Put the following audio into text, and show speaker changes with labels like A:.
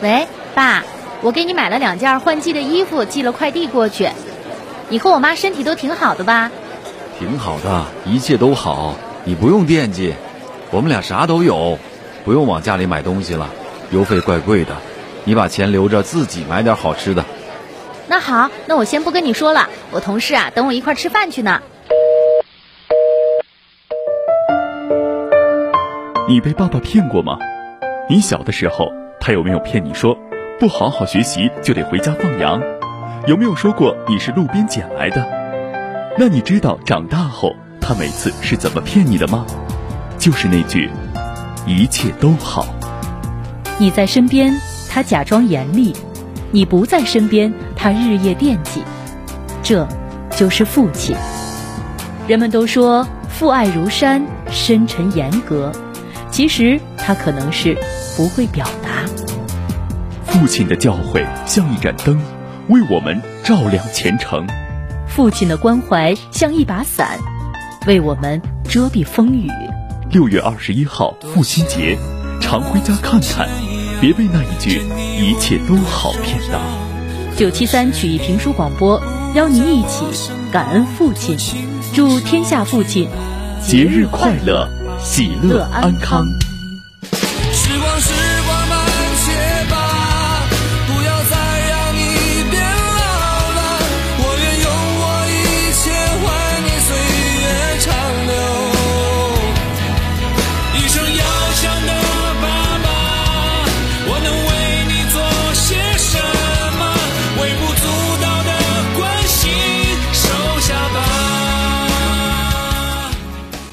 A: 喂，爸，我给你买了两件换季的衣服，寄了快递过去。你和我妈身体都挺好的吧？
B: 挺好的，一切都好，你不用惦记。我们俩啥都有，不用往家里买东西了，邮费怪贵的。你把钱留着，自己买点好吃的。
A: 那好，那我先不跟你说了。我同事啊，等我一块吃饭去呢。
C: 你被爸爸骗过吗？你小的时候，他有没有骗你说不好好学习就得回家放羊？有没有说过你是路边捡来的？那你知道长大后他每次是怎么骗你的吗？就是那句“一切都好”。
D: 你在身边，他假装严厉；你不在身边，他日夜惦记。这，就是父亲。人们都说父爱如山，深沉严格，其实他可能是不会表。
C: 父亲的教诲像一盏灯。为我们照亮前程，
D: 父亲的关怀像一把伞，为我们遮蔽风雨。
C: 六月二十一号父亲节，常回家看看，别被那一句“一切都好”骗到。
D: 九七三曲艺评书广播，邀您一起感恩父亲，祝天下父亲
C: 节日快乐，喜乐安康。时光时光